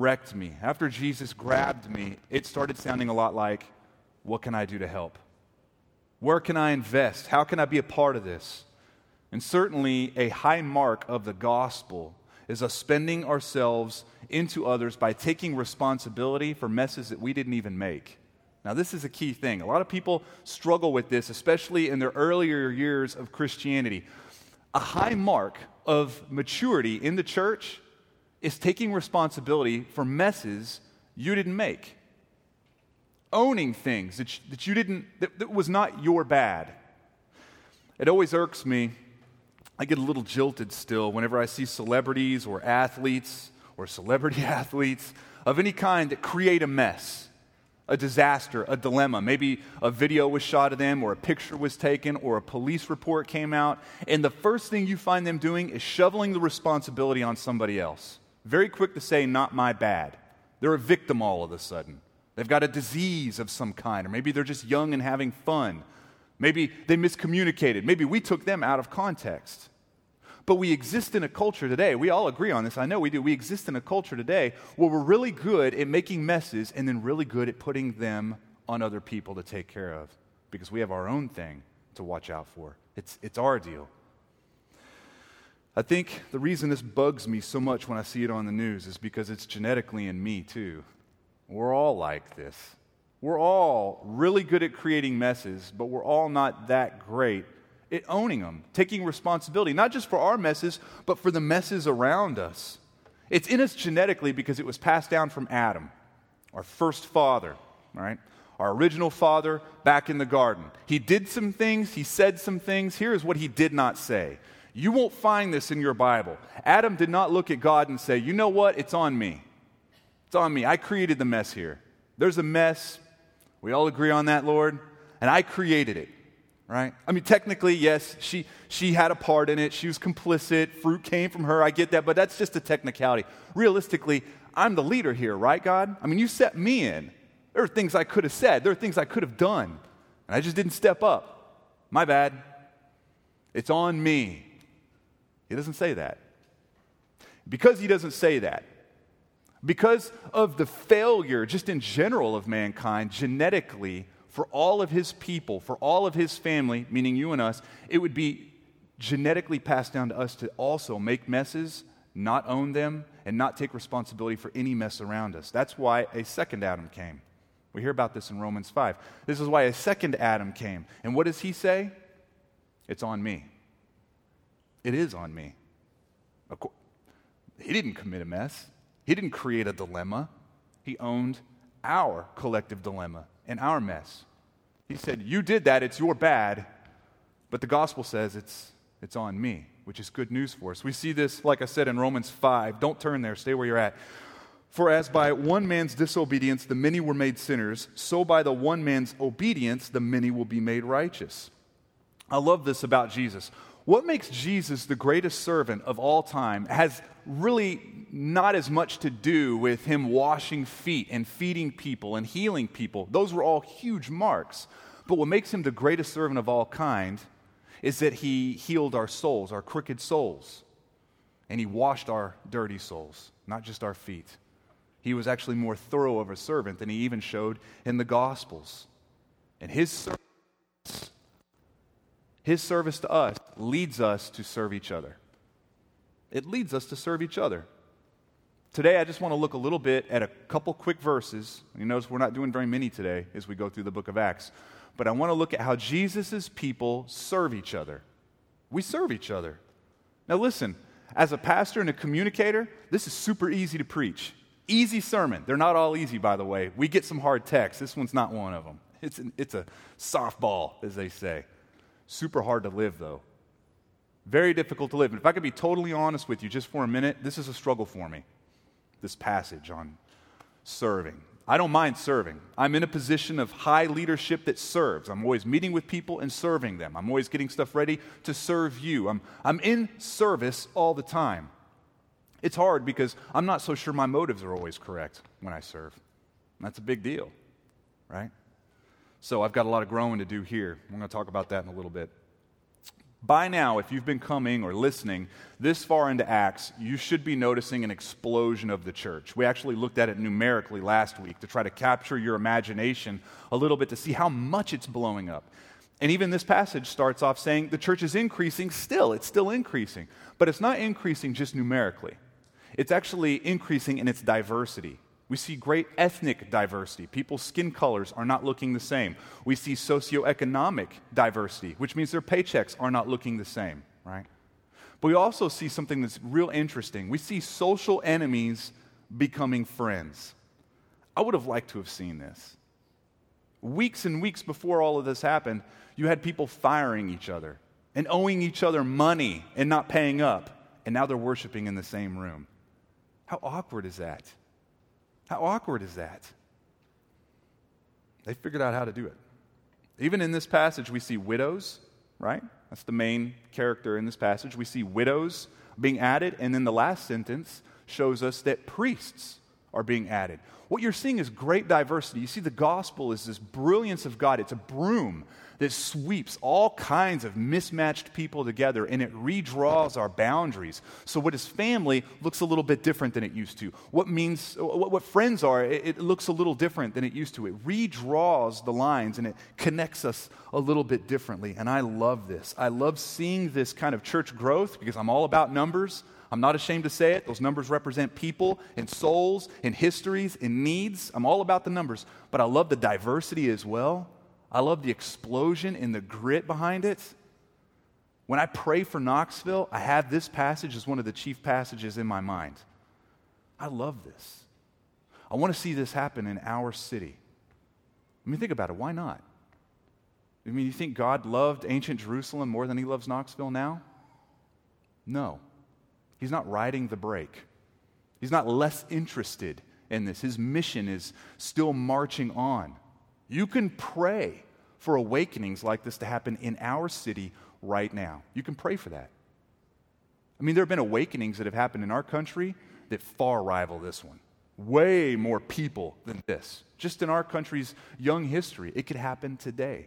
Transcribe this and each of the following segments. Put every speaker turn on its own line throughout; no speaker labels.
wrecked me, after Jesus grabbed me, it started sounding a lot like, What can I do to help? Where can I invest? How can I be a part of this? And certainly, a high mark of the gospel is us spending ourselves into others by taking responsibility for messes that we didn't even make. Now, this is a key thing. A lot of people struggle with this, especially in their earlier years of Christianity. A high mark of maturity in the church is taking responsibility for messes you didn't make, owning things that, you, that you didn't, that, that was not your bad. It always irks me. I get a little jilted still whenever I see celebrities or athletes or celebrity athletes of any kind that create a mess a disaster, a dilemma. Maybe a video was shot of them, or a picture was taken, or a police report came out. And the first thing you find them doing is shoveling the responsibility on somebody else. Very quick to say, not my bad. They're a victim all of a sudden. They've got a disease of some kind, or maybe they're just young and having fun. Maybe they miscommunicated. Maybe we took them out of context. But we exist in a culture today, we all agree on this, I know we do. We exist in a culture today where we're really good at making messes and then really good at putting them on other people to take care of because we have our own thing to watch out for. It's, it's our deal. I think the reason this bugs me so much when I see it on the news is because it's genetically in me too. We're all like this. We're all really good at creating messes, but we're all not that great at owning them, taking responsibility, not just for our messes, but for the messes around us. It's in us genetically because it was passed down from Adam, our first father, right? Our original father back in the garden. He did some things, he said some things. Here's what he did not say. You won't find this in your Bible. Adam did not look at God and say, You know what? It's on me. It's on me. I created the mess here. There's a mess. We all agree on that, Lord. And I created it right? I mean, technically, yes, she, she had a part in it. She was complicit. Fruit came from her. I get that, but that's just a technicality. Realistically, I'm the leader here, right, God? I mean, you set me in. There are things I could have said, there are things I could have done, and I just didn't step up. My bad. It's on me. He doesn't say that. Because he doesn't say that, because of the failure, just in general, of mankind, genetically, for all of his people, for all of his family, meaning you and us, it would be genetically passed down to us to also make messes, not own them, and not take responsibility for any mess around us. That's why a second Adam came. We hear about this in Romans 5. This is why a second Adam came. And what does he say? It's on me. It is on me. He didn't commit a mess, he didn't create a dilemma. He owned our collective dilemma and our mess. He said, You did that, it's your bad, but the gospel says it's, it's on me, which is good news for us. We see this, like I said, in Romans 5. Don't turn there, stay where you're at. For as by one man's disobedience the many were made sinners, so by the one man's obedience the many will be made righteous. I love this about Jesus. What makes Jesus the greatest servant of all time has really not as much to do with him washing feet and feeding people and healing people. Those were all huge marks. But what makes him the greatest servant of all kind is that he healed our souls, our crooked souls. And he washed our dirty souls, not just our feet. He was actually more thorough of a servant than he even showed in the Gospels. And his service, his service to us leads us to serve each other. It leads us to serve each other. Today, I just want to look a little bit at a couple quick verses. You notice we're not doing very many today as we go through the book of Acts. But I want to look at how Jesus' people serve each other. We serve each other. Now, listen, as a pastor and a communicator, this is super easy to preach. Easy sermon. They're not all easy, by the way. We get some hard texts. This one's not one of them. It's, an, it's a softball, as they say. Super hard to live, though. Very difficult to live. And if I could be totally honest with you just for a minute, this is a struggle for me this passage on serving. I don't mind serving. I'm in a position of high leadership that serves. I'm always meeting with people and serving them. I'm always getting stuff ready to serve you. I'm, I'm in service all the time. It's hard because I'm not so sure my motives are always correct when I serve. That's a big deal, right? So I've got a lot of growing to do here. I'm going to talk about that in a little bit. By now, if you've been coming or listening this far into Acts, you should be noticing an explosion of the church. We actually looked at it numerically last week to try to capture your imagination a little bit to see how much it's blowing up. And even this passage starts off saying the church is increasing still. It's still increasing. But it's not increasing just numerically, it's actually increasing in its diversity. We see great ethnic diversity. People's skin colors are not looking the same. We see socioeconomic diversity, which means their paychecks are not looking the same, right? But we also see something that's real interesting. We see social enemies becoming friends. I would have liked to have seen this. Weeks and weeks before all of this happened, you had people firing each other and owing each other money and not paying up, and now they're worshiping in the same room. How awkward is that? How awkward is that? They figured out how to do it. Even in this passage, we see widows, right? That's the main character in this passage. We see widows being added, and then the last sentence shows us that priests are being added. What you're seeing is great diversity. You see, the gospel is this brilliance of God. It's a broom that sweeps all kinds of mismatched people together and it redraws our boundaries. So, what is family looks a little bit different than it used to. What means, what, what friends are, it, it looks a little different than it used to. It redraws the lines and it connects us a little bit differently. And I love this. I love seeing this kind of church growth because I'm all about numbers. I'm not ashamed to say it. Those numbers represent people and souls and histories and needs. I'm all about the numbers, but I love the diversity as well. I love the explosion and the grit behind it. When I pray for Knoxville, I have this passage as one of the chief passages in my mind. I love this. I want to see this happen in our city. I mean, think about it. Why not? I mean, you think God loved ancient Jerusalem more than he loves Knoxville now? No. He's not riding the brake. He's not less interested in this. His mission is still marching on. You can pray for awakenings like this to happen in our city right now. You can pray for that. I mean, there have been awakenings that have happened in our country that far rival this one. Way more people than this. Just in our country's young history, it could happen today.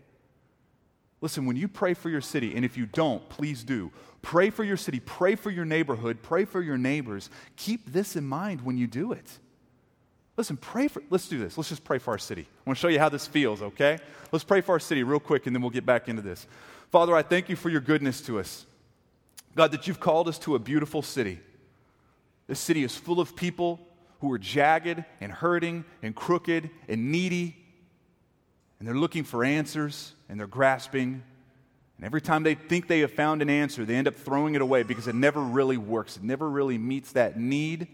Listen, when you pray for your city, and if you don't, please do, pray for your city, pray for your neighborhood, pray for your neighbors. Keep this in mind when you do it. Listen, pray for, let's do this. Let's just pray for our city. I want to show you how this feels, okay? Let's pray for our city real quick and then we'll get back into this. Father, I thank you for your goodness to us. God, that you've called us to a beautiful city. This city is full of people who are jagged and hurting and crooked and needy. And they're looking for answers and they're grasping. And every time they think they have found an answer, they end up throwing it away because it never really works. It never really meets that need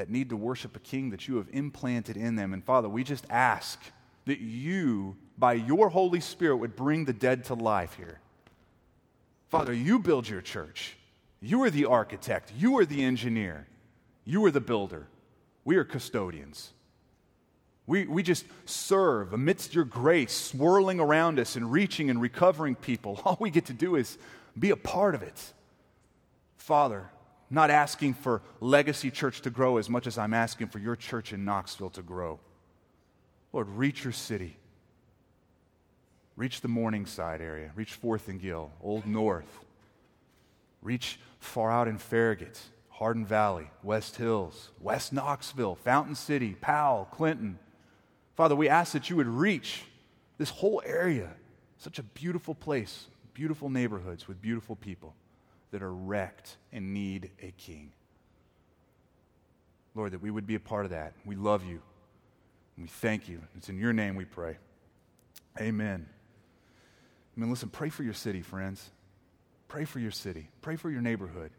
that need to worship a king that you have implanted in them. And Father, we just ask that you, by your Holy Spirit, would bring the dead to life here. Father, you build your church. You are the architect. You are the engineer. You are the builder. We are custodians. We, we just serve amidst your grace, swirling around us and reaching and recovering people. All we get to do is be a part of it. Father, not asking for Legacy Church to grow as much as I'm asking for your church in Knoxville to grow. Lord, reach your city. Reach the Morningside area. Reach Fourth and Gill, Old North. Reach far out in Farragut, Hardin Valley, West Hills, West Knoxville, Fountain City, Powell, Clinton. Father, we ask that you would reach this whole area. Such a beautiful place, beautiful neighborhoods with beautiful people that are wrecked and need a king. Lord, that we would be a part of that. We love you. And we thank you. It's in your name we pray. Amen. I mean, listen, pray for your city, friends. Pray for your city. Pray for your neighborhood.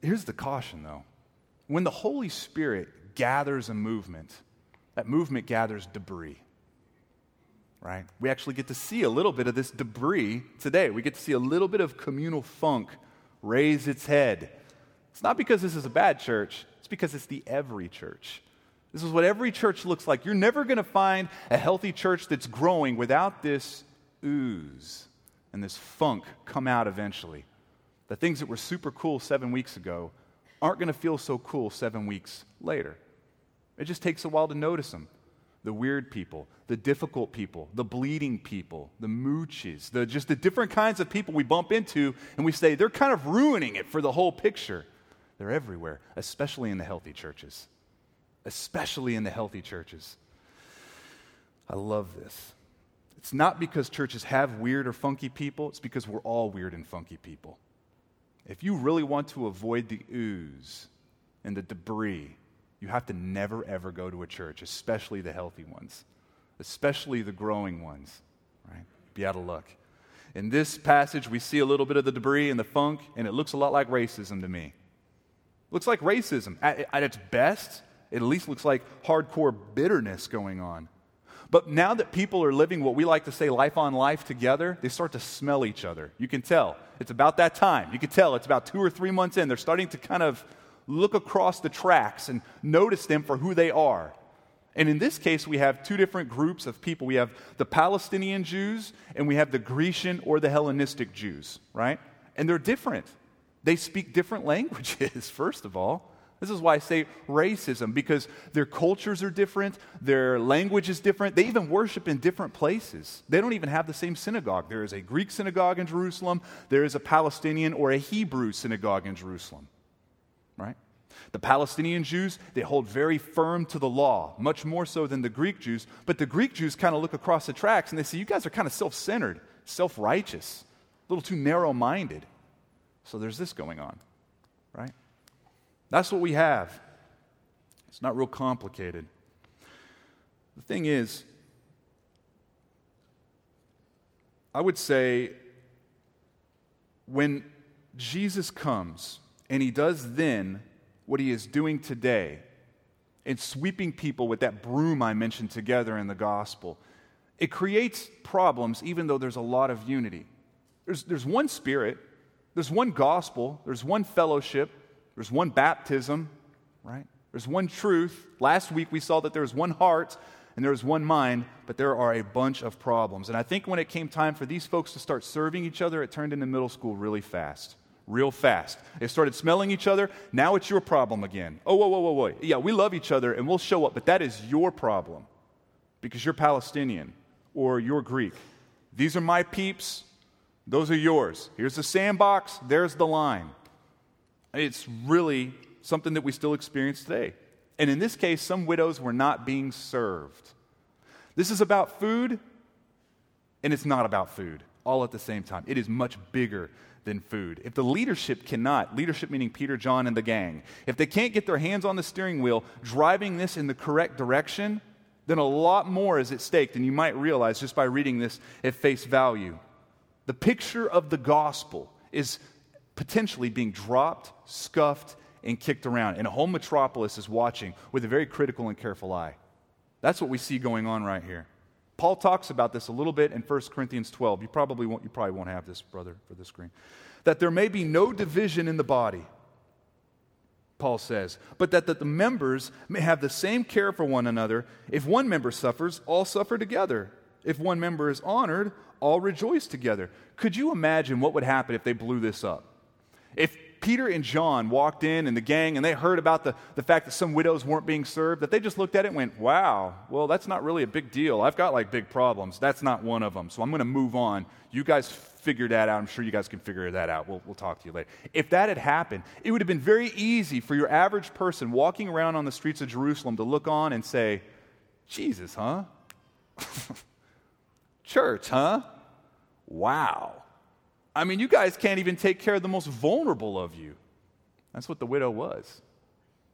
Here's the caution, though. When the Holy Spirit gathers a movement, that movement gathers debris right? We actually get to see a little bit of this debris today. We get to see a little bit of communal funk raise its head. It's not because this is a bad church, it's because it's the every church. This is what every church looks like. You're never going to find a healthy church that's growing without this ooze and this funk come out eventually. The things that were super cool seven weeks ago aren't going to feel so cool seven weeks later. It just takes a while to notice them. The weird people, the difficult people, the bleeding people, the mooches, the, just the different kinds of people we bump into, and we say they're kind of ruining it for the whole picture. They're everywhere, especially in the healthy churches. Especially in the healthy churches. I love this. It's not because churches have weird or funky people, it's because we're all weird and funky people. If you really want to avoid the ooze and the debris you have to never, ever go to a church, especially the healthy ones, especially the growing ones, right? Be out of luck. In this passage, we see a little bit of the debris and the funk, and it looks a lot like racism to me. Looks like racism. At, at its best, it at least looks like hardcore bitterness going on. But now that people are living what we like to say life on life together, they start to smell each other. You can tell. It's about that time. You can tell it's about two or three months in. They're starting to kind of look across the tracks and notice them for who they are. And in this case, we have two different groups of people. We have the Palestinian Jews and we have the Grecian or the Hellenistic Jews, right? And they're different. They speak different languages, first of all. This is why I say racism, because their cultures are different, their language is different. They even worship in different places. They don't even have the same synagogue. There is a Greek synagogue in Jerusalem, there is a Palestinian or a Hebrew synagogue in Jerusalem right? The Palestinian Jews, they hold very firm to the law, much more so than the Greek Jews. But the Greek Jews kind of look across the tracks and they say, You guys are kind of self centered, self righteous, a little too narrow minded. So there's this going on, right? That's what we have. It's not real complicated. The thing is, I would say when Jesus comes, and he does then what he is doing today in sweeping people with that broom I mentioned together in the gospel. It creates problems, even though there's a lot of unity. There's, there's one spirit, there's one gospel, there's one fellowship, there's one baptism, right? There's one truth. Last week we saw that there's one heart and there's one mind, but there are a bunch of problems. And I think when it came time for these folks to start serving each other, it turned into middle school really fast real fast. They started smelling each other. Now it's your problem again. Oh, whoa, whoa, whoa, whoa. Yeah, we love each other and we'll show up, but that is your problem because you're Palestinian or you're Greek. These are my peeps. Those are yours. Here's the sandbox. There's the line. It's really something that we still experience today. And in this case, some widows were not being served. This is about food, and it's not about food all at the same time. It is much bigger than food. If the leadership cannot, leadership meaning Peter, John, and the gang, if they can't get their hands on the steering wheel, driving this in the correct direction, then a lot more is at stake than you might realize just by reading this at face value. The picture of the gospel is potentially being dropped, scuffed, and kicked around, and a whole metropolis is watching with a very critical and careful eye. That's what we see going on right here. Paul talks about this a little bit in 1 Corinthians 12. You probably won't, you probably won't have this, brother, for the screen. That there may be no division in the body, Paul says, but that, that the members may have the same care for one another. If one member suffers, all suffer together. If one member is honored, all rejoice together. Could you imagine what would happen if they blew this up? If Peter and John walked in and the gang and they heard about the, the fact that some widows weren't being served, that they just looked at it and went, wow, well, that's not really a big deal. I've got like big problems. That's not one of them. So I'm going to move on. You guys figure that out. I'm sure you guys can figure that out. We'll, we'll talk to you later. If that had happened, it would have been very easy for your average person walking around on the streets of Jerusalem to look on and say, Jesus, huh? Church, huh? Wow. I mean, you guys can't even take care of the most vulnerable of you. That's what the widow was.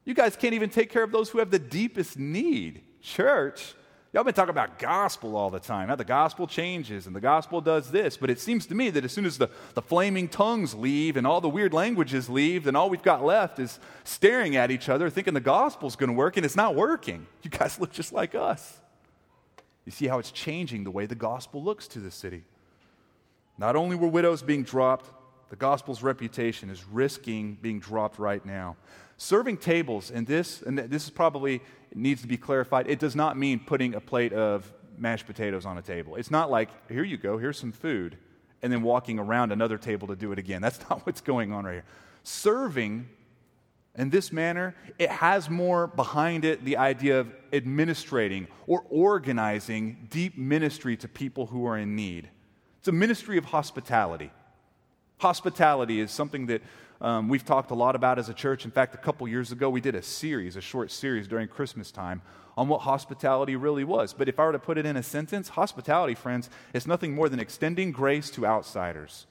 You guys can't even take care of those who have the deepest need. Church, y'all been talking about gospel all the time. How the gospel changes and the gospel does this. But it seems to me that as soon as the, the flaming tongues leave and all the weird languages leave, then all we've got left is staring at each other, thinking the gospel's going to work, and it's not working. You guys look just like us. You see how it's changing the way the gospel looks to the city. Not only were widows being dropped, the gospel's reputation is risking being dropped right now. Serving tables, and this, and this is probably needs to be clarified, it does not mean putting a plate of mashed potatoes on a table. It's not like, here you go, here's some food, and then walking around another table to do it again. That's not what's going on right here. Serving, in this manner, it has more behind it the idea of administrating or organizing deep ministry to people who are in need. It's a ministry of hospitality. Hospitality is something that um, we've talked a lot about as a church. In fact, a couple years ago, we did a series, a short series during Christmas time, on what hospitality really was. But if I were to put it in a sentence, hospitality, friends, is nothing more than extending grace to outsiders,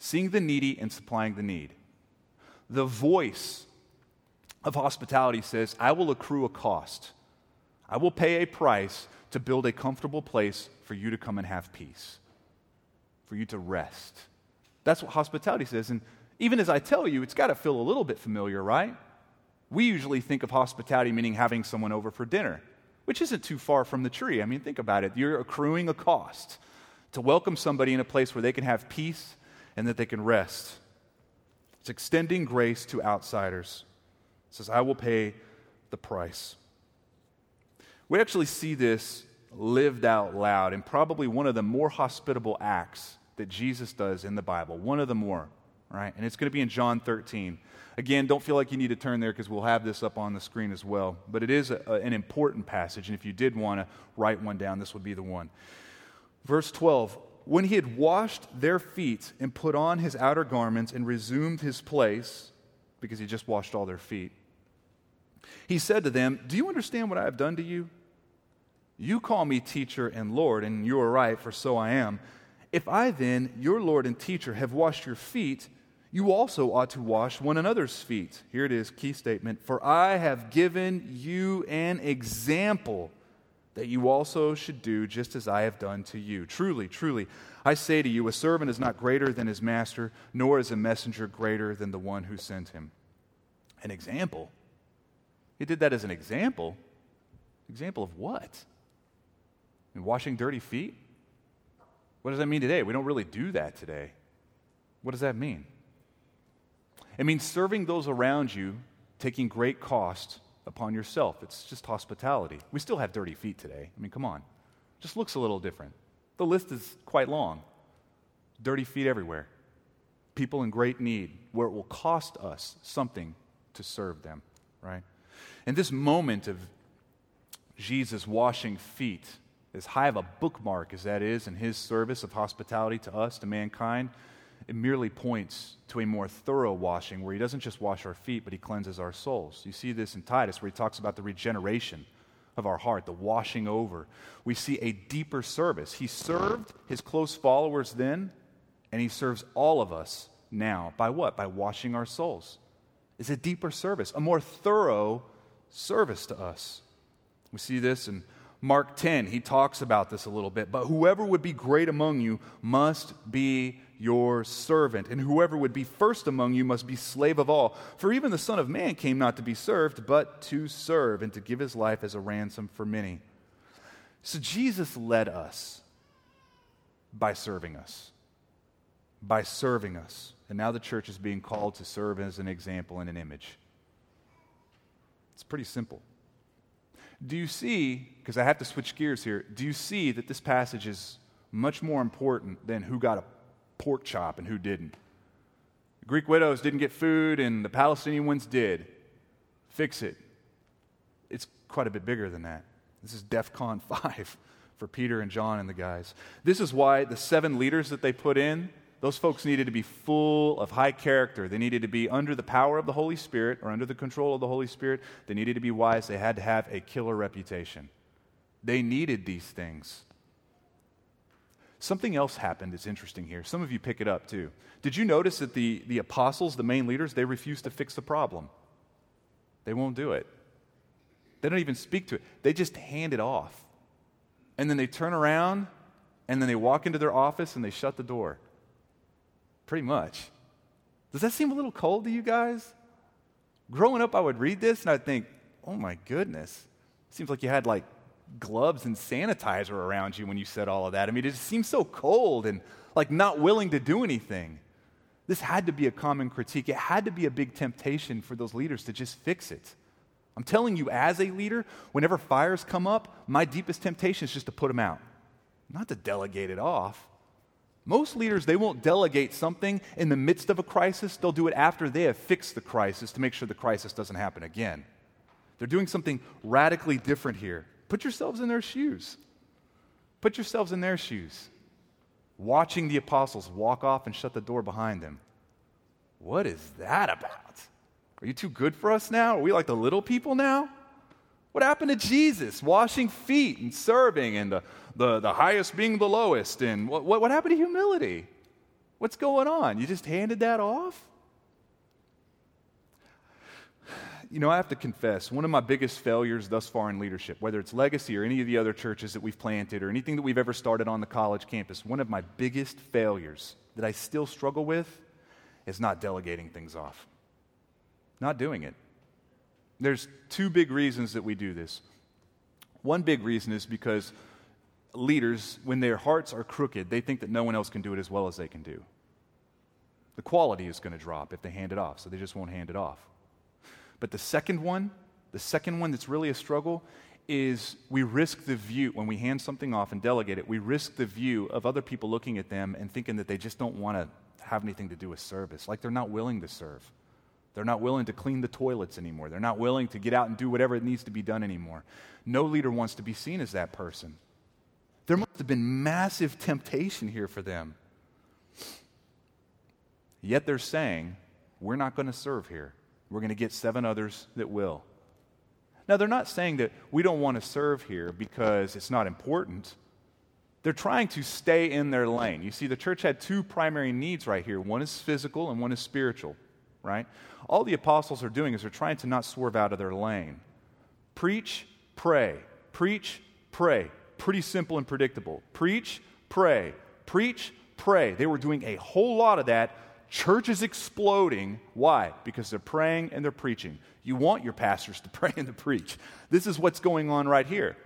seeing the needy and supplying the need. The voice of hospitality says, I will accrue a cost. I will pay a price to build a comfortable place for you to come and have peace, for you to rest. That's what hospitality says. And even as I tell you, it's got to feel a little bit familiar, right? We usually think of hospitality meaning having someone over for dinner, which isn't too far from the tree. I mean, think about it. You're accruing a cost to welcome somebody in a place where they can have peace and that they can rest. It's extending grace to outsiders It says, I will pay the price. We actually see this lived out loud in probably one of the more hospitable acts that Jesus does in the Bible. One of the more, right? And it's going to be in John 13. Again, don't feel like you need to turn there because we'll have this up on the screen as well. But it is a, an important passage, and if you did want to write one down, this would be the one. Verse 12 When he had washed their feet and put on his outer garments and resumed his place, because he just washed all their feet, he said to them, Do you understand what I have done to you? You call me teacher and Lord, and you are right, for so I am. If I then, your Lord and teacher, have washed your feet, you also ought to wash one another's feet. Here it is, key statement. For I have given you an example that you also should do just as I have done to you. Truly, truly, I say to you, a servant is not greater than his master, nor is a messenger greater than the one who sent him. An example? He did that as an example. Example of what? And washing dirty feet? What does that mean today? We don't really do that today. What does that mean? It means serving those around you, taking great cost upon yourself. It's just hospitality. We still have dirty feet today. I mean, come on. It Just looks a little different. The list is quite long. Dirty feet everywhere. People in great need, where it will cost us something to serve them, right? And this moment of Jesus washing feet, as high of a bookmark as that is in his service of hospitality to us, to mankind, it merely points to a more thorough washing where he doesn't just wash our feet, but he cleanses our souls. You see this in Titus where he talks about the regeneration of our heart, the washing over. We see a deeper service. He served his close followers then, and he serves all of us now. By what? By washing our souls. It's a deeper service, a more thorough service to us. We see this in Mark 10. He talks about this a little bit. But whoever would be great among you must be your servant, and whoever would be first among you must be slave of all. For even the Son of Man came not to be served, but to serve, and to give his life as a ransom for many. So Jesus led us by serving us. By serving us. And now the church is being called to serve as an example and an image. It's pretty simple. Do you see, because I have to switch gears here, do you see that this passage is much more important than who got a pork chop and who didn't? The Greek widows didn't get food and the Palestinian ones did. Fix it. It's quite a bit bigger than that. This is DEF CON 5 for Peter and John and the guys. This is why the seven leaders that they put in, those folks needed to be full of high character. They needed to be under the power of the Holy Spirit or under the control of the Holy Spirit. They needed to be wise. They had to have a killer reputation. They needed these things. Something else happened that's interesting here. Some of you pick it up too. Did you notice that the, the apostles, the main leaders, they refuse to fix the problem? They won't do it. They don't even speak to it, they just hand it off. And then they turn around and then they walk into their office and they shut the door. Pretty much. Does that seem a little cold to you guys? Growing up, I would read this and I'd think, oh my goodness. Seems like you had like gloves and sanitizer around you when you said all of that. I mean, it just seems so cold and like not willing to do anything. This had to be a common critique. It had to be a big temptation for those leaders to just fix it. I'm telling you, as a leader, whenever fires come up, my deepest temptation is just to put them out, not to delegate it off. Most leaders, they won't delegate something in the midst of a crisis. They'll do it after they have fixed the crisis to make sure the crisis doesn't happen again. They're doing something radically different here. Put yourselves in their shoes. Put yourselves in their shoes. Watching the apostles walk off and shut the door behind them. What is that about? Are you too good for us now? Are we like the little people now? What happened to Jesus washing feet and serving and the, the, the highest being the lowest? And what, what, what happened to humility? What's going on? You just handed that off? You know, I have to confess, one of my biggest failures thus far in leadership, whether it's Legacy or any of the other churches that we've planted or anything that we've ever started on the college campus, one of my biggest failures that I still struggle with is not delegating things off, not doing it. There's two big reasons that we do this. One big reason is because leaders, when their hearts are crooked, they think that no one else can do it as well as they can do. The quality is going to drop if they hand it off, so they just won't hand it off. But the second one, the second one that's really a struggle, is we risk the view, when we hand something off and delegate it, we risk the view of other people looking at them and thinking that they just don't want to have anything to do with service, like they're not willing to serve. They're not willing to clean the toilets anymore. They're not willing to get out and do whatever it needs to be done anymore. No leader wants to be seen as that person. There must have been massive temptation here for them. Yet they're saying, We're not going to serve here. We're going to get seven others that will. Now, they're not saying that we don't want to serve here because it's not important. They're trying to stay in their lane. You see, the church had two primary needs right here one is physical and one is spiritual right? All the apostles are doing is they're trying to not swerve out of their lane. Preach, pray. Preach, pray. Pretty simple and predictable. Preach, pray. Preach, pray. They were doing a whole lot of that. Church is exploding. Why? Because they're praying and they're preaching. You want your pastors to pray and to preach. This is what's going on right here.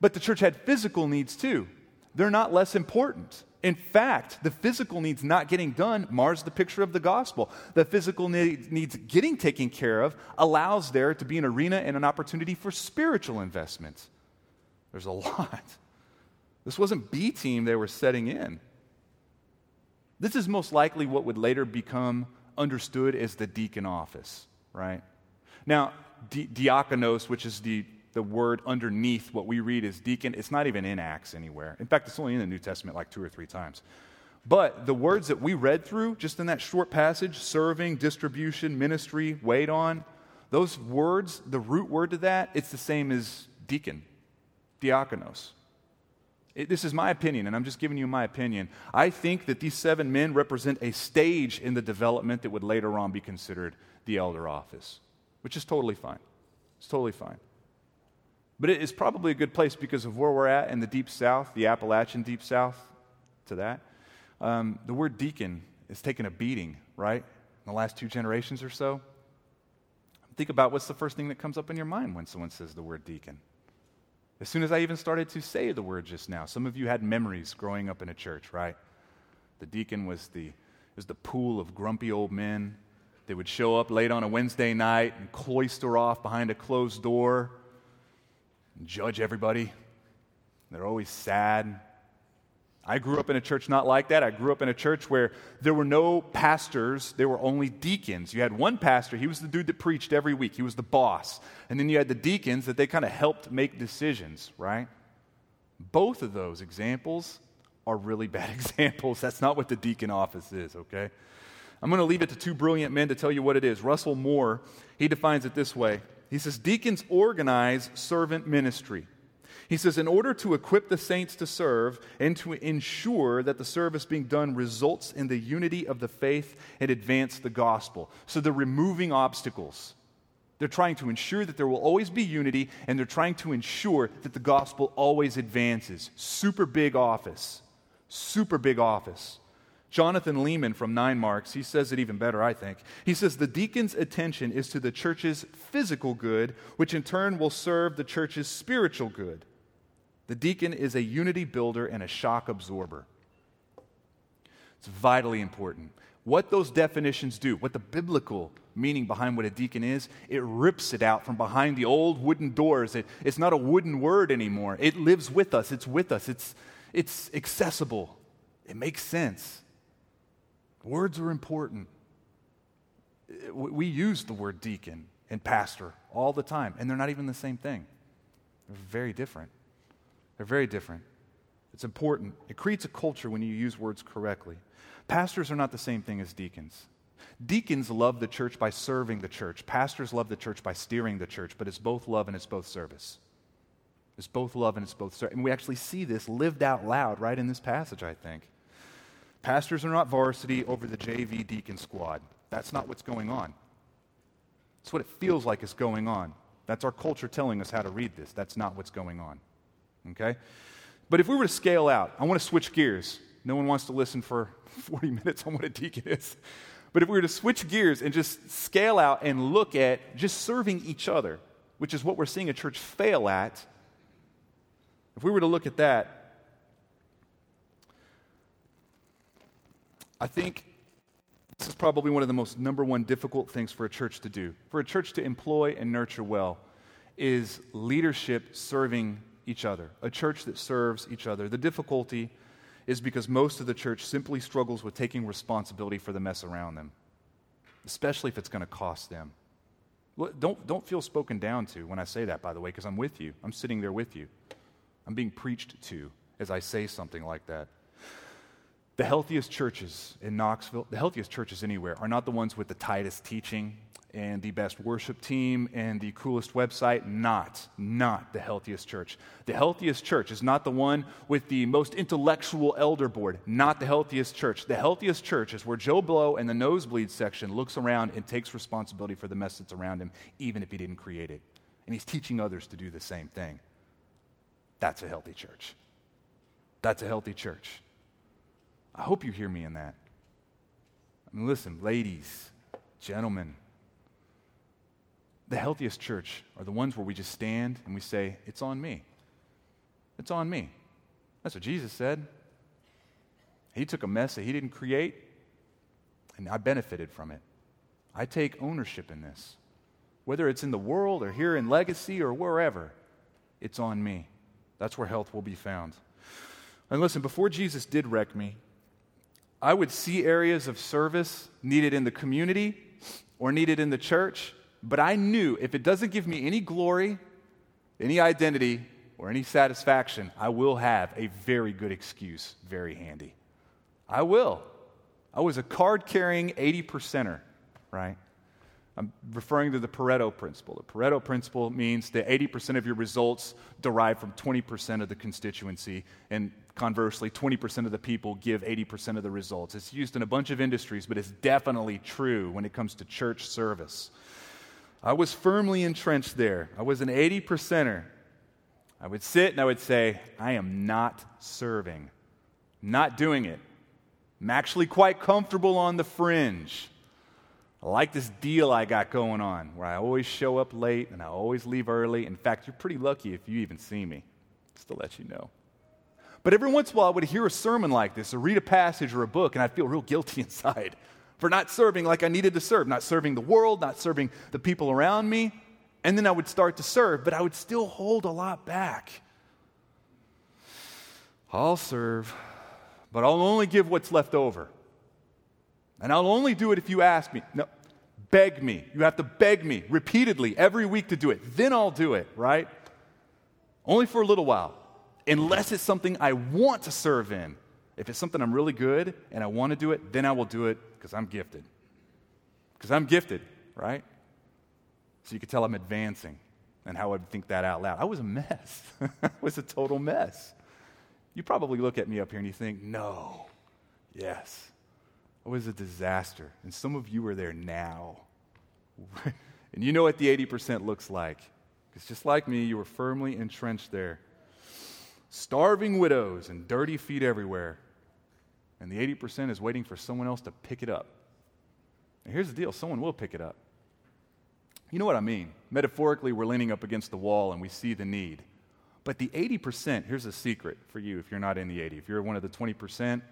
But the church had physical needs too. They're not less important. In fact, the physical needs not getting done mars the picture of the gospel. The physical needs getting taken care of allows there to be an arena and an opportunity for spiritual investments. There's a lot. This wasn't B team they were setting in. This is most likely what would later become understood as the deacon office, right? Now, di- diakonos, which is the the word underneath what we read as deacon, it's not even in Acts anywhere. In fact, it's only in the New Testament like two or three times. But the words that we read through, just in that short passage serving, distribution, ministry, wait on those words, the root word to that, it's the same as deacon, diakonos. It, this is my opinion, and I'm just giving you my opinion. I think that these seven men represent a stage in the development that would later on be considered the elder office, which is totally fine. It's totally fine. But it is probably a good place because of where we're at in the deep south, the Appalachian deep south, to that. Um, the word deacon is taking a beating, right? In the last two generations or so. Think about what's the first thing that comes up in your mind when someone says the word deacon. As soon as I even started to say the word just now, some of you had memories growing up in a church, right? The deacon was the, was the pool of grumpy old men. They would show up late on a Wednesday night and cloister off behind a closed door and judge everybody. They're always sad. I grew up in a church not like that. I grew up in a church where there were no pastors, there were only deacons. You had one pastor, he was the dude that preached every week, he was the boss. And then you had the deacons that they kind of helped make decisions, right? Both of those examples are really bad examples. That's not what the deacon office is, okay? I'm going to leave it to two brilliant men to tell you what it is. Russell Moore, he defines it this way he says, Deacons organize servant ministry. He says, in order to equip the saints to serve and to ensure that the service being done results in the unity of the faith and advance the gospel. So they're removing obstacles. They're trying to ensure that there will always be unity, and they're trying to ensure that the gospel always advances. Super big office. Super big office. Jonathan Leeman from Nine Marks, he says it even better, I think. He says the deacon's attention is to the church's physical good, which in turn will serve the church's spiritual good. The deacon is a unity builder and a shock absorber. It's vitally important. What those definitions do, what the biblical meaning behind what a deacon is, it rips it out from behind the old wooden doors. It, it's not a wooden word anymore. It lives with us, it's with us, it's, it's accessible. It makes sense. Words are important. We use the word deacon and pastor all the time, and they're not even the same thing. They're very different. They're very different. It's important. It creates a culture when you use words correctly. Pastors are not the same thing as deacons. Deacons love the church by serving the church. Pastors love the church by steering the church, but it's both love and it's both service. It's both love and it's both service. And we actually see this lived out loud right in this passage, I think. Pastors are not varsity over the JV deacon squad. That's not what's going on. It's what it feels like is going on. That's our culture telling us how to read this. That's not what's going on. Okay? But if we were to scale out, I want to switch gears. No one wants to listen for 40 minutes on what a deacon is. But if we were to switch gears and just scale out and look at just serving each other, which is what we're seeing a church fail at, if we were to look at that, I think this is probably one of the most number one difficult things for a church to do. For a church to employ and nurture well is leadership serving each other, a church that serves each other. The difficulty is because most of the church simply struggles with taking responsibility for the mess around them, especially if it's going to cost them. Don't, don't feel spoken down to when I say that, by the way, because I'm with you. I'm sitting there with you. I'm being preached to as I say something like that. The healthiest churches in Knoxville, the healthiest churches anywhere, are not the ones with the tightest teaching and the best worship team and the coolest website. Not, not the healthiest church. The healthiest church is not the one with the most intellectual elder board. Not the healthiest church. The healthiest church is where Joe Blow in the nosebleed section looks around and takes responsibility for the mess that's around him, even if he didn't create it. And he's teaching others to do the same thing. That's a healthy church. That's a healthy church. I hope you hear me in that. I mean, listen, ladies, gentlemen, the healthiest church are the ones where we just stand and we say, It's on me. It's on me. That's what Jesus said. He took a mess that he didn't create, and I benefited from it. I take ownership in this. Whether it's in the world or here in Legacy or wherever, it's on me. That's where health will be found. And listen, before Jesus did wreck me, I would see areas of service needed in the community or needed in the church, but I knew if it doesn't give me any glory, any identity, or any satisfaction, I will have a very good excuse very handy. I will. I was a card carrying 80 percenter, right? I'm referring to the Pareto principle. The Pareto principle means that 80% of your results derive from 20% of the constituency, and conversely, 20% of the people give 80% of the results. It's used in a bunch of industries, but it's definitely true when it comes to church service. I was firmly entrenched there. I was an 80 percenter. I would sit and I would say, I am not serving, not doing it. I'm actually quite comfortable on the fringe. I like this deal I got going on where I always show up late and I always leave early. In fact, you're pretty lucky if you even see me, just to let you know. But every once in a while, I would hear a sermon like this or read a passage or a book, and I'd feel real guilty inside for not serving like I needed to serve, not serving the world, not serving the people around me. And then I would start to serve, but I would still hold a lot back. I'll serve, but I'll only give what's left over. And I'll only do it if you ask me. No, beg me. You have to beg me repeatedly every week to do it. Then I'll do it, right? Only for a little while unless it's something I want to serve in. If it's something I'm really good and I want to do it, then I will do it because I'm gifted. Because I'm gifted, right? So you can tell I'm advancing and how I'd think that out loud. I was a mess. I was a total mess. You probably look at me up here and you think, no, yes, I was a disaster. And some of you are there now. and you know what the 80% looks like. Because just like me, you were firmly entrenched there starving widows and dirty feet everywhere. And the 80% is waiting for someone else to pick it up. And here's the deal someone will pick it up. You know what I mean? Metaphorically, we're leaning up against the wall and we see the need. But the 80%, here's a secret for you if you're not in the 80. If you're one of the 20%,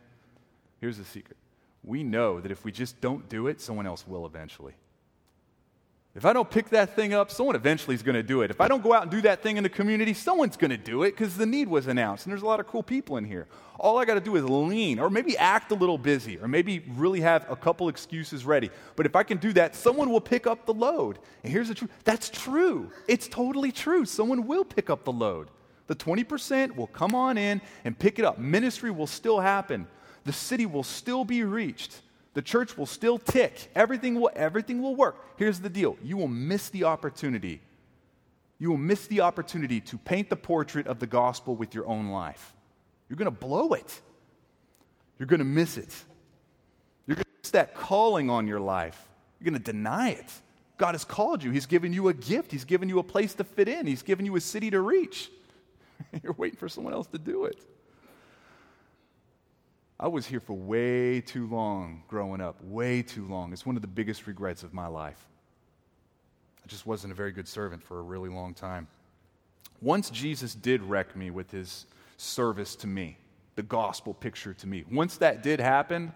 here's the secret. We know that if we just don't do it, someone else will eventually. If I don't pick that thing up, someone eventually is going to do it. If I don't go out and do that thing in the community, someone's going to do it because the need was announced. And there's a lot of cool people in here. All I got to do is lean or maybe act a little busy or maybe really have a couple excuses ready. But if I can do that, someone will pick up the load. And here's the truth that's true. It's totally true. Someone will pick up the load. The 20% will come on in and pick it up. Ministry will still happen, the city will still be reached. The church will still tick. Everything will, everything will work. Here's the deal you will miss the opportunity. You will miss the opportunity to paint the portrait of the gospel with your own life. You're going to blow it. You're going to miss it. You're going to miss that calling on your life. You're going to deny it. God has called you. He's given you a gift. He's given you a place to fit in. He's given you a city to reach. You're waiting for someone else to do it. I was here for way too long growing up, way too long. It's one of the biggest regrets of my life. I just wasn't a very good servant for a really long time. Once Jesus did wreck me with his service to me, the gospel picture to me, once that did happen,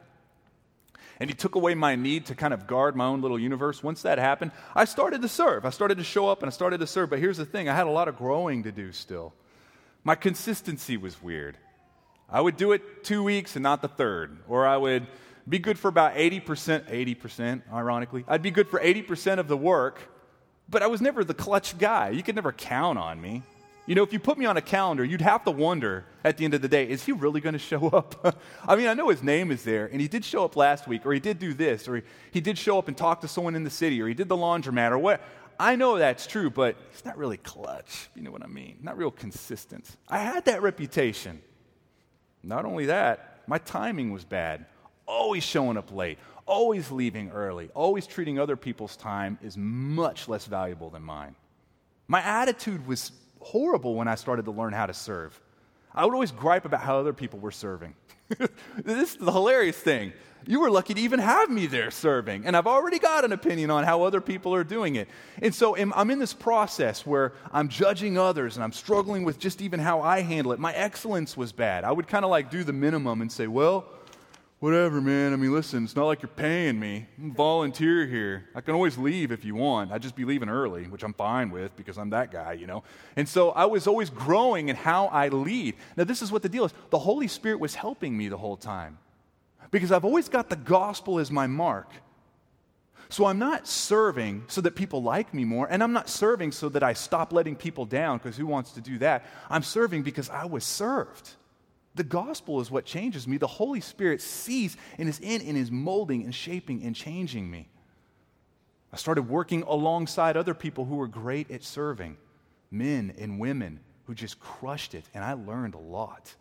and he took away my need to kind of guard my own little universe. Once that happened, I started to serve. I started to show up and I started to serve. But here's the thing I had a lot of growing to do still. My consistency was weird. I would do it two weeks and not the third. Or I would be good for about 80%, 80%, ironically. I'd be good for 80% of the work, but I was never the clutch guy. You could never count on me. You know, if you put me on a calendar, you'd have to wonder at the end of the day, is he really going to show up? I mean, I know his name is there, and he did show up last week, or he did do this, or he, he did show up and talk to someone in the city, or he did the laundromat, or what. I know that's true, but he's not really clutch. You know what I mean? Not real consistent. I had that reputation. Not only that, my timing was bad. Always showing up late, always leaving early, always treating other people's time is much less valuable than mine. My attitude was horrible when I started to learn how to serve. I would always gripe about how other people were serving. this is the hilarious thing. You were lucky to even have me there serving. And I've already got an opinion on how other people are doing it. And so I'm in this process where I'm judging others and I'm struggling with just even how I handle it. My excellence was bad. I would kind of like do the minimum and say, well, whatever, man. I mean, listen, it's not like you're paying me. I'm volunteer here. I can always leave if you want. I'd just be leaving early, which I'm fine with because I'm that guy, you know. And so I was always growing in how I lead. Now, this is what the deal is the Holy Spirit was helping me the whole time because I've always got the gospel as my mark. So I'm not serving so that people like me more, and I'm not serving so that I stop letting people down, because who wants to do that? I'm serving because I was served. The gospel is what changes me. The Holy Spirit sees and is in and is molding and shaping and changing me. I started working alongside other people who were great at serving, men and women who just crushed it, and I learned a lot.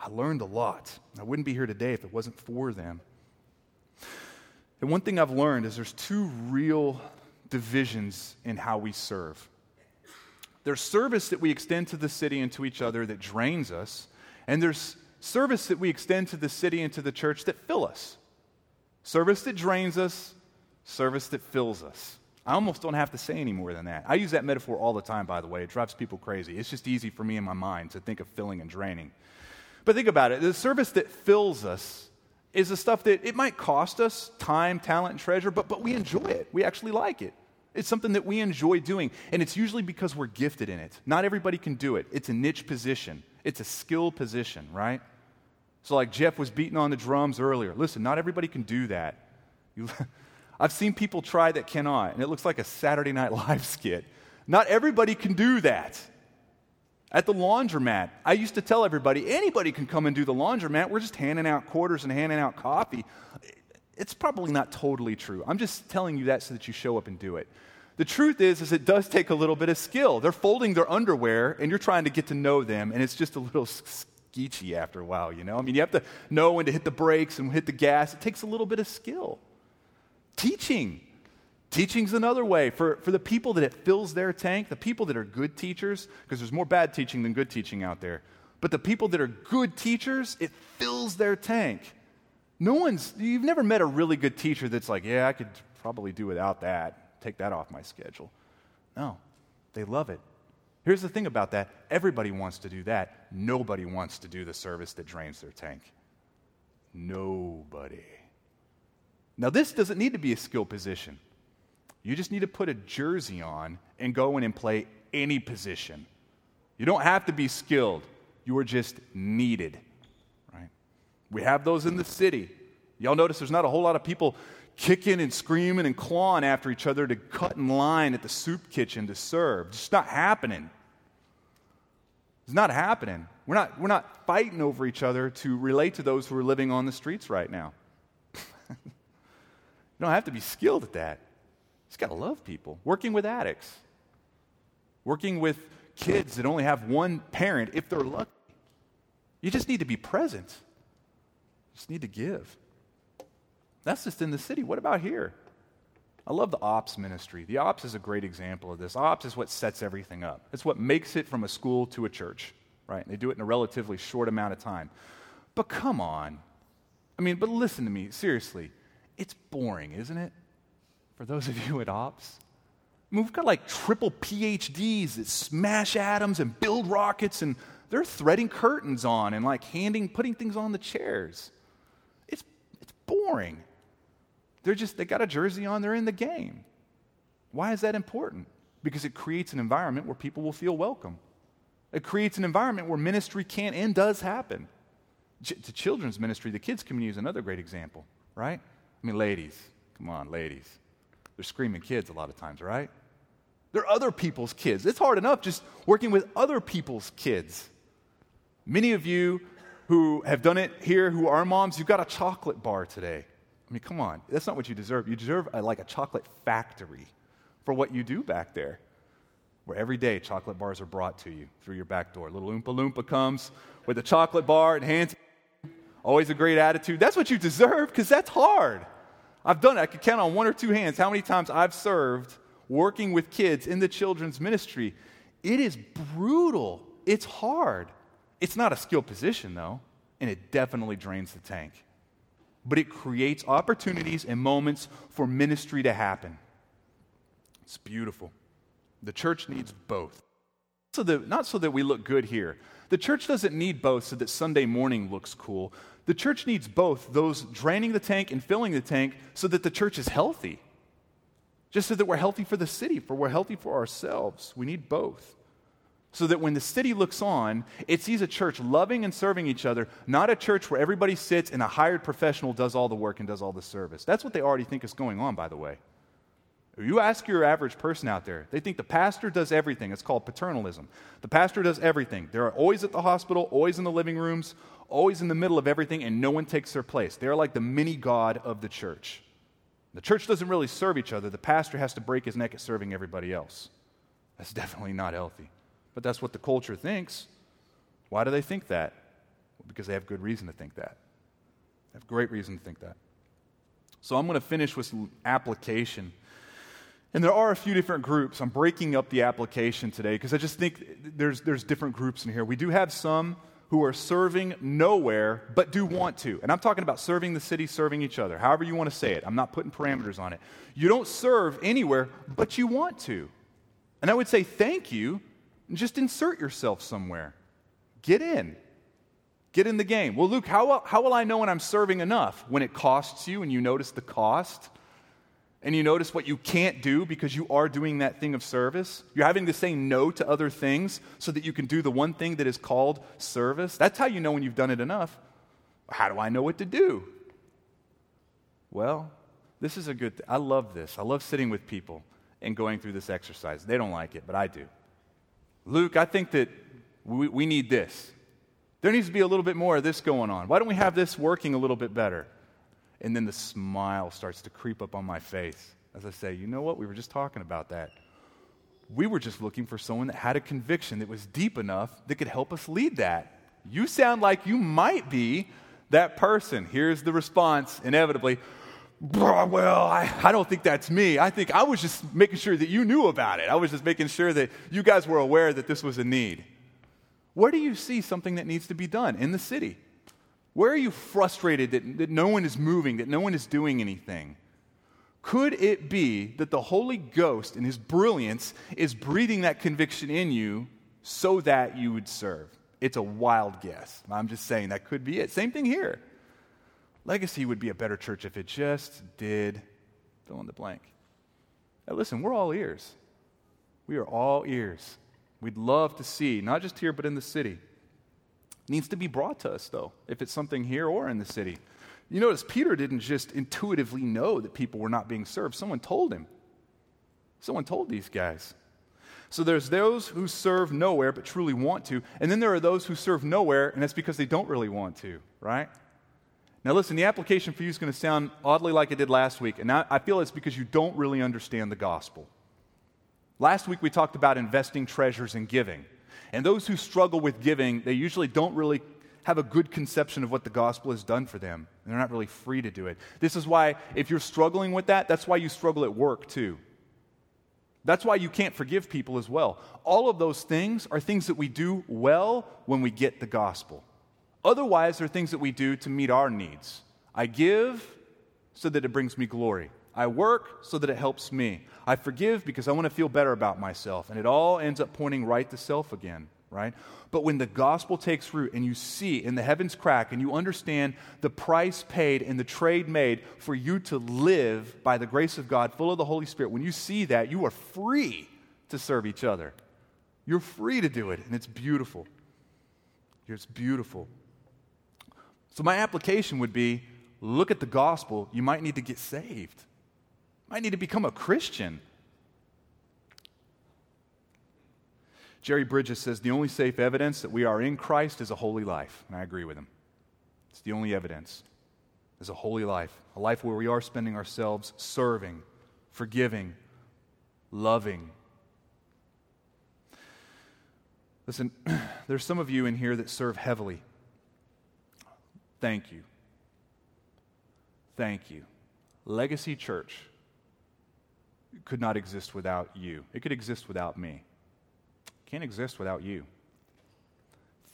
I learned a lot. I wouldn't be here today if it wasn't for them. And one thing I've learned is there's two real divisions in how we serve. There's service that we extend to the city and to each other that drains us, and there's service that we extend to the city and to the church that fill us. Service that drains us, service that fills us. I almost don't have to say any more than that. I use that metaphor all the time, by the way. It drives people crazy. It's just easy for me in my mind to think of filling and draining. But think about it the service that fills us is the stuff that it might cost us time, talent, and treasure, but, but we enjoy it. We actually like it. It's something that we enjoy doing, and it's usually because we're gifted in it. Not everybody can do it. It's a niche position, it's a skill position, right? So, like Jeff was beating on the drums earlier. Listen, not everybody can do that. You, I've seen people try that cannot, and it looks like a Saturday Night Live skit. Not everybody can do that. At the laundromat, I used to tell everybody anybody can come and do the laundromat. We're just handing out quarters and handing out coffee. It's probably not totally true. I'm just telling you that so that you show up and do it. The truth is, is it does take a little bit of skill. They're folding their underwear, and you're trying to get to know them, and it's just a little skeechy after a while, you know? I mean, you have to know when to hit the brakes and hit the gas. It takes a little bit of skill. Teaching. Teaching's another way. For, for the people that it fills their tank, the people that are good teachers, because there's more bad teaching than good teaching out there, but the people that are good teachers, it fills their tank. No one's, you've never met a really good teacher that's like, yeah, I could probably do without that, take that off my schedule. No, they love it. Here's the thing about that everybody wants to do that. Nobody wants to do the service that drains their tank. Nobody. Now, this doesn't need to be a skill position. You just need to put a jersey on and go in and play any position. You don't have to be skilled, you are just needed. Right? We have those in the city. Y'all notice there's not a whole lot of people kicking and screaming and clawing after each other to cut in line at the soup kitchen to serve. It's just not happening. It's not happening. We're not, we're not fighting over each other to relate to those who are living on the streets right now. you don't have to be skilled at that. Just got to love people. Working with addicts, working with kids that only have one parent if they're lucky. You just need to be present. You just need to give. That's just in the city. What about here? I love the ops ministry. The ops is a great example of this. Ops is what sets everything up. It's what makes it from a school to a church, right? And they do it in a relatively short amount of time. But come on. I mean, but listen to me, seriously. It's boring, isn't it? For those of you at ops. I mean, we've got like triple PhDs that smash atoms and build rockets, and they're threading curtains on and like handing, putting things on the chairs. It's, it's boring. They're just, they got a jersey on, they're in the game. Why is that important? Because it creates an environment where people will feel welcome. It creates an environment where ministry can and does happen. Ch- to children's ministry, the kids' community is another great example, right? I mean, ladies, come on, ladies. They're screaming kids a lot of times, right? They're other people's kids. It's hard enough just working with other people's kids. Many of you who have done it here, who are moms, you've got a chocolate bar today. I mean, come on. That's not what you deserve. You deserve a, like a chocolate factory for what you do back there, where every day chocolate bars are brought to you through your back door. Little Oompa Loompa comes with a chocolate bar and hands always a great attitude. That's what you deserve because that's hard. I've done it. I could count on one or two hands how many times I've served working with kids in the children's ministry. It is brutal. It's hard. It's not a skilled position, though, and it definitely drains the tank but it creates opportunities and moments for ministry to happen. It's beautiful. The church needs both. So that, not so that we look good here. The church doesn't need both so that Sunday morning looks cool. The church needs both those draining the tank and filling the tank so that the church is healthy. Just so that we're healthy for the city, for we're healthy for ourselves. We need both so that when the city looks on, it sees a church loving and serving each other, not a church where everybody sits and a hired professional does all the work and does all the service. That's what they already think is going on, by the way. You ask your average person out there, they think the pastor does everything. It's called paternalism. The pastor does everything. They're always at the hospital, always in the living rooms, always in the middle of everything, and no one takes their place. They're like the mini God of the church. The church doesn't really serve each other. The pastor has to break his neck at serving everybody else. That's definitely not healthy. But that's what the culture thinks. Why do they think that? Well, because they have good reason to think that. They have great reason to think that. So I'm going to finish with some application. And there are a few different groups. I'm breaking up the application today because I just think there's, there's different groups in here. We do have some who are serving nowhere but do want to. And I'm talking about serving the city, serving each other, however you want to say it. I'm not putting parameters on it. You don't serve anywhere but you want to. And I would say thank you and just insert yourself somewhere. Get in. Get in the game. Well, Luke, how, how will I know when I'm serving enough? When it costs you and you notice the cost? And you notice what you can't do because you are doing that thing of service? You're having to say no to other things so that you can do the one thing that is called service? That's how you know when you've done it enough. How do I know what to do? Well, this is a good I love this. I love sitting with people and going through this exercise. They don't like it, but I do. Luke, I think that we, we need this. There needs to be a little bit more of this going on. Why don't we have this working a little bit better? And then the smile starts to creep up on my face as I say, you know what? We were just talking about that. We were just looking for someone that had a conviction that was deep enough that could help us lead that. You sound like you might be that person. Here's the response, inevitably well, I, I don't think that's me. I think I was just making sure that you knew about it. I was just making sure that you guys were aware that this was a need. Where do you see something that needs to be done in the city? Where are you frustrated that, that no one is moving, that no one is doing anything? Could it be that the Holy Ghost, in His brilliance, is breathing that conviction in you so that you would serve? It's a wild guess. I'm just saying that could be it. Same thing here. Legacy would be a better church if it just did fill in the blank. Now, listen, we're all ears. We are all ears. We'd love to see, not just here, but in the city. Needs to be brought to us, though, if it's something here or in the city. You notice Peter didn't just intuitively know that people were not being served, someone told him. Someone told these guys. So there's those who serve nowhere but truly want to, and then there are those who serve nowhere, and that's because they don't really want to, right? Now, listen, the application for you is going to sound oddly like it did last week, and I feel it's because you don't really understand the gospel. Last week we talked about investing treasures in giving. And those who struggle with giving, they usually don't really have a good conception of what the gospel has done for them. They're not really free to do it. This is why, if you're struggling with that, that's why you struggle at work too. That's why you can't forgive people as well. All of those things are things that we do well when we get the gospel. Otherwise, they're things that we do to meet our needs. I give so that it brings me glory. I work so that it helps me. I forgive because I want to feel better about myself. And it all ends up pointing right to self again, right? But when the gospel takes root and you see in the heavens crack and you understand the price paid and the trade made for you to live by the grace of God, full of the Holy Spirit, when you see that, you are free to serve each other. You're free to do it, and it's beautiful. It's beautiful. So, my application would be look at the gospel. You might need to get saved You might need to become a Christian. Jerry Bridges says the only safe evidence that we are in Christ is a holy life. And I agree with him. It's the only evidence is a holy life, a life where we are spending ourselves serving, forgiving, loving. Listen, there's some of you in here that serve heavily. Thank you. Thank you. Legacy Church could not exist without you. It could exist without me. It can't exist without you.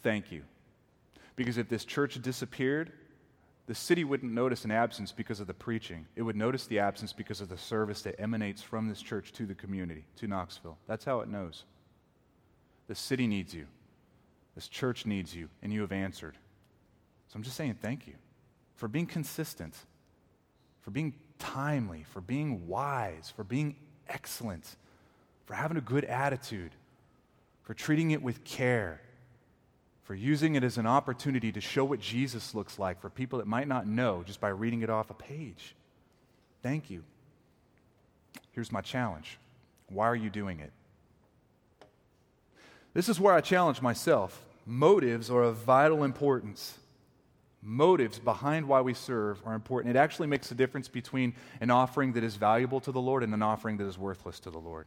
Thank you. Because if this church disappeared, the city wouldn't notice an absence because of the preaching. It would notice the absence because of the service that emanates from this church to the community, to Knoxville. That's how it knows. The city needs you. This church needs you, and you have answered. So I'm just saying thank you for being consistent, for being timely, for being wise, for being excellent, for having a good attitude, for treating it with care, for using it as an opportunity to show what Jesus looks like for people that might not know just by reading it off a page. Thank you. Here's my challenge why are you doing it? This is where I challenge myself. Motives are of vital importance motives behind why we serve are important. It actually makes a difference between an offering that is valuable to the Lord and an offering that is worthless to the Lord.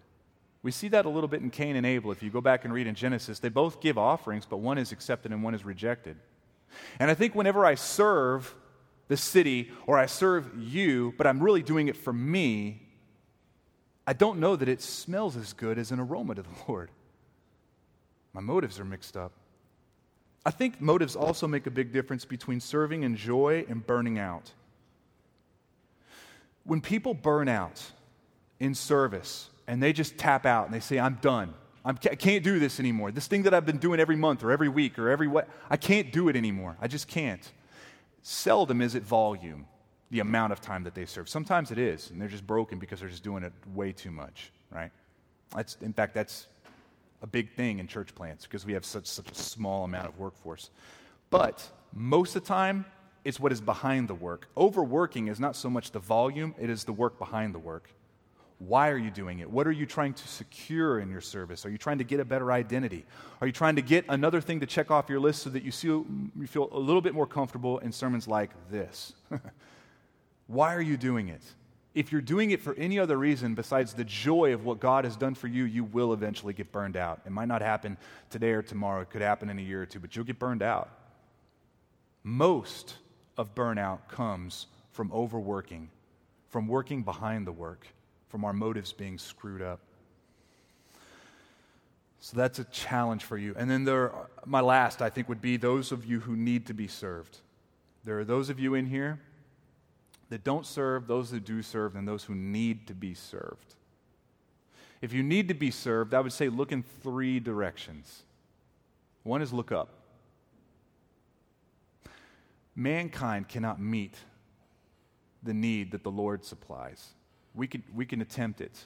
We see that a little bit in Cain and Abel. If you go back and read in Genesis, they both give offerings, but one is accepted and one is rejected. And I think whenever I serve the city or I serve you, but I'm really doing it for me, I don't know that it smells as good as an aroma to the Lord. My motives are mixed up. I think motives also make a big difference between serving in joy and burning out. When people burn out in service and they just tap out and they say, I'm done. I'm, I can't do this anymore. This thing that I've been doing every month or every week or every what, I can't do it anymore. I just can't. Seldom is it volume, the amount of time that they serve. Sometimes it is, and they're just broken because they're just doing it way too much, right? That's, in fact, that's a big thing in church plants because we have such, such a small amount of workforce. But most of the time, it's what is behind the work. Overworking is not so much the volume, it is the work behind the work. Why are you doing it? What are you trying to secure in your service? Are you trying to get a better identity? Are you trying to get another thing to check off your list so that you feel, you feel a little bit more comfortable in sermons like this? Why are you doing it? If you're doing it for any other reason besides the joy of what God has done for you, you will eventually get burned out. It might not happen today or tomorrow, it could happen in a year or two, but you'll get burned out. Most of burnout comes from overworking, from working behind the work, from our motives being screwed up. So that's a challenge for you. And then there, my last, I think, would be those of you who need to be served. There are those of you in here that don't serve, those that do serve, and those who need to be served. If you need to be served, I would say look in three directions. One is look up. Mankind cannot meet the need that the Lord supplies. We can, we can attempt it,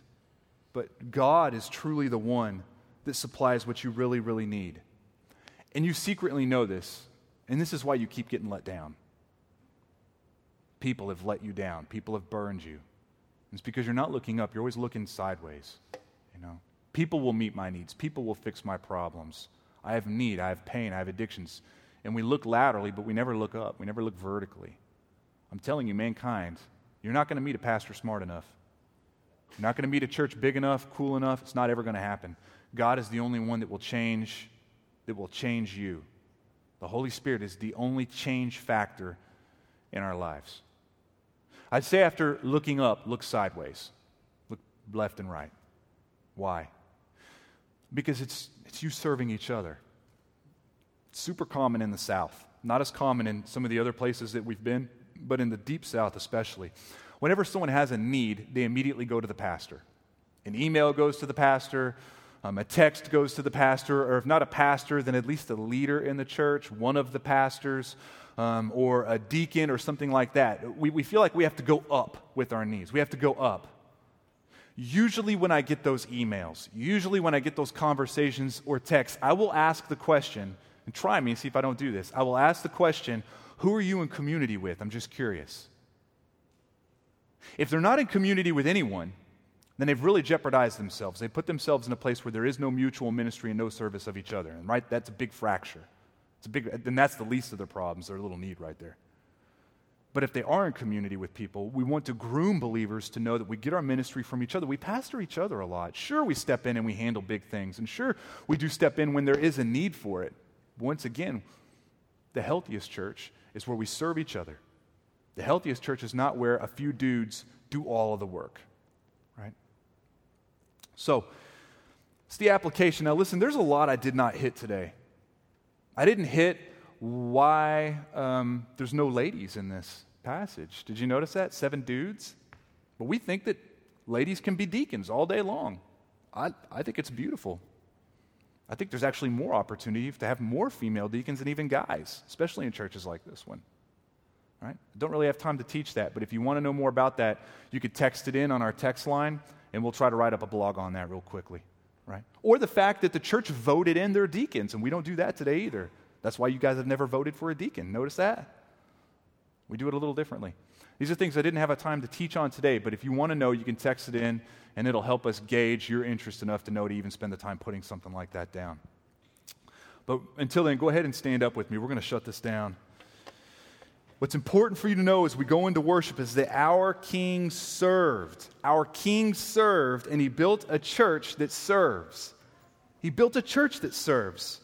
but God is truly the one that supplies what you really, really need. And you secretly know this, and this is why you keep getting let down. People have let you down, people have burned you. It's because you're not looking up, you're always looking sideways. You know, people will meet my needs, people will fix my problems. I have need, I have pain, I have addictions. And we look laterally, but we never look up, we never look vertically. I'm telling you, mankind, you're not going to meet a pastor smart enough. You're not going to meet a church big enough, cool enough. It's not ever going to happen. God is the only one that will change that will change you. The Holy Spirit is the only change factor in our lives. I'd say after looking up, look sideways. Look left and right. Why? Because it's, it's you serving each other. It's super common in the South. Not as common in some of the other places that we've been, but in the deep South especially. Whenever someone has a need, they immediately go to the pastor. An email goes to the pastor, um, a text goes to the pastor, or if not a pastor, then at least a leader in the church, one of the pastors, um, or a deacon, or something like that. We, we feel like we have to go up with our needs. We have to go up. Usually, when I get those emails, usually when I get those conversations or texts, I will ask the question, and try me and see if I don't do this. I will ask the question, Who are you in community with? I'm just curious. If they're not in community with anyone, then they've really jeopardized themselves. They put themselves in a place where there is no mutual ministry and no service of each other. And right, that's a big fracture. It's a big, and that's the least of their problems, their little need right there. But if they are in community with people, we want to groom believers to know that we get our ministry from each other. We pastor each other a lot. Sure, we step in and we handle big things. And sure, we do step in when there is a need for it. Once again, the healthiest church is where we serve each other. The healthiest church is not where a few dudes do all of the work, right? So, it's the application. Now, listen, there's a lot I did not hit today. I didn't hit why um, there's no ladies in this passage. Did you notice that? Seven dudes? But we think that ladies can be deacons all day long. I, I think it's beautiful. I think there's actually more opportunity to have more female deacons than even guys, especially in churches like this one. Right? I don't really have time to teach that, but if you want to know more about that, you could text it in on our text line, and we'll try to write up a blog on that real quickly. Right? Or the fact that the church voted in their deacons, and we don't do that today either. That's why you guys have never voted for a deacon. Notice that? We do it a little differently. These are things I didn't have a time to teach on today, but if you want to know, you can text it in, and it'll help us gauge your interest enough to know to even spend the time putting something like that down. But until then, go ahead and stand up with me. We're going to shut this down. What's important for you to know as we go into worship is that our King served. Our King served, and he built a church that serves. He built a church that serves.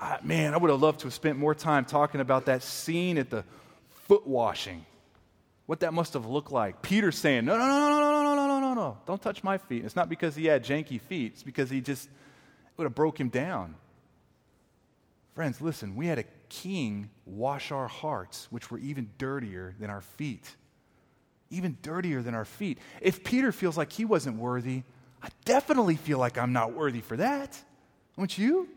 I, man, I would have loved to have spent more time talking about that scene at the foot washing. What that must have looked like. Peter saying, No, no, no, no, no, no, no, no, no, no. Don't touch my feet. And it's not because he had janky feet, it's because he just would have broke him down. Friends, listen, we had a king wash our hearts, which were even dirtier than our feet. Even dirtier than our feet. If Peter feels like he wasn't worthy, I definitely feel like I'm not worthy for that. Don't you?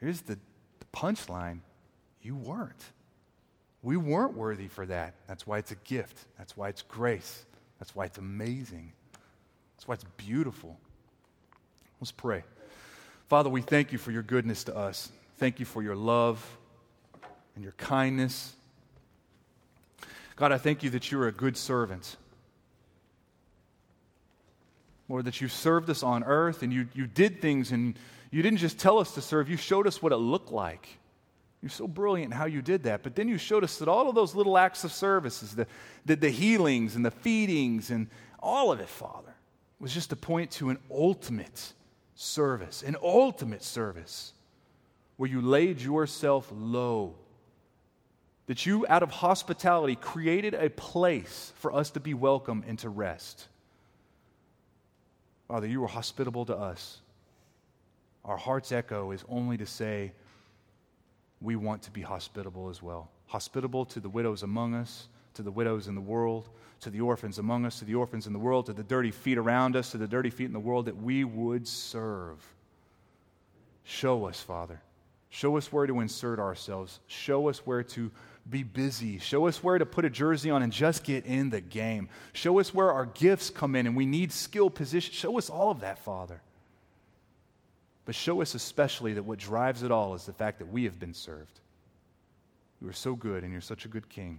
Here's the, the punchline you weren't. We weren't worthy for that. That's why it's a gift. That's why it's grace. That's why it's amazing. That's why it's beautiful. Let's pray. Father, we thank you for your goodness to us. Thank you for your love and your kindness. God, I thank you that you're a good servant. Lord, that you served us on earth and you, you did things and you didn't just tell us to serve, you showed us what it looked like. You're so brilliant how you did that. But then you showed us that all of those little acts of services, the, the, the healings and the feedings and all of it, Father, was just to point to an ultimate service, an ultimate service where you laid yourself low. That you, out of hospitality, created a place for us to be welcome and to rest. Father, you were hospitable to us. Our heart's echo is only to say, we want to be hospitable as well. Hospitable to the widows among us, to the widows in the world, to the orphans among us, to the orphans in the world, to the dirty feet around us, to the dirty feet in the world, that we would serve. Show us, Father. Show us where to insert ourselves. Show us where to be busy. Show us where to put a jersey on and just get in the game. Show us where our gifts come in and we need skill position. Show us all of that, Father. But show us especially that what drives it all is the fact that we have been served. You are so good and you're such a good king.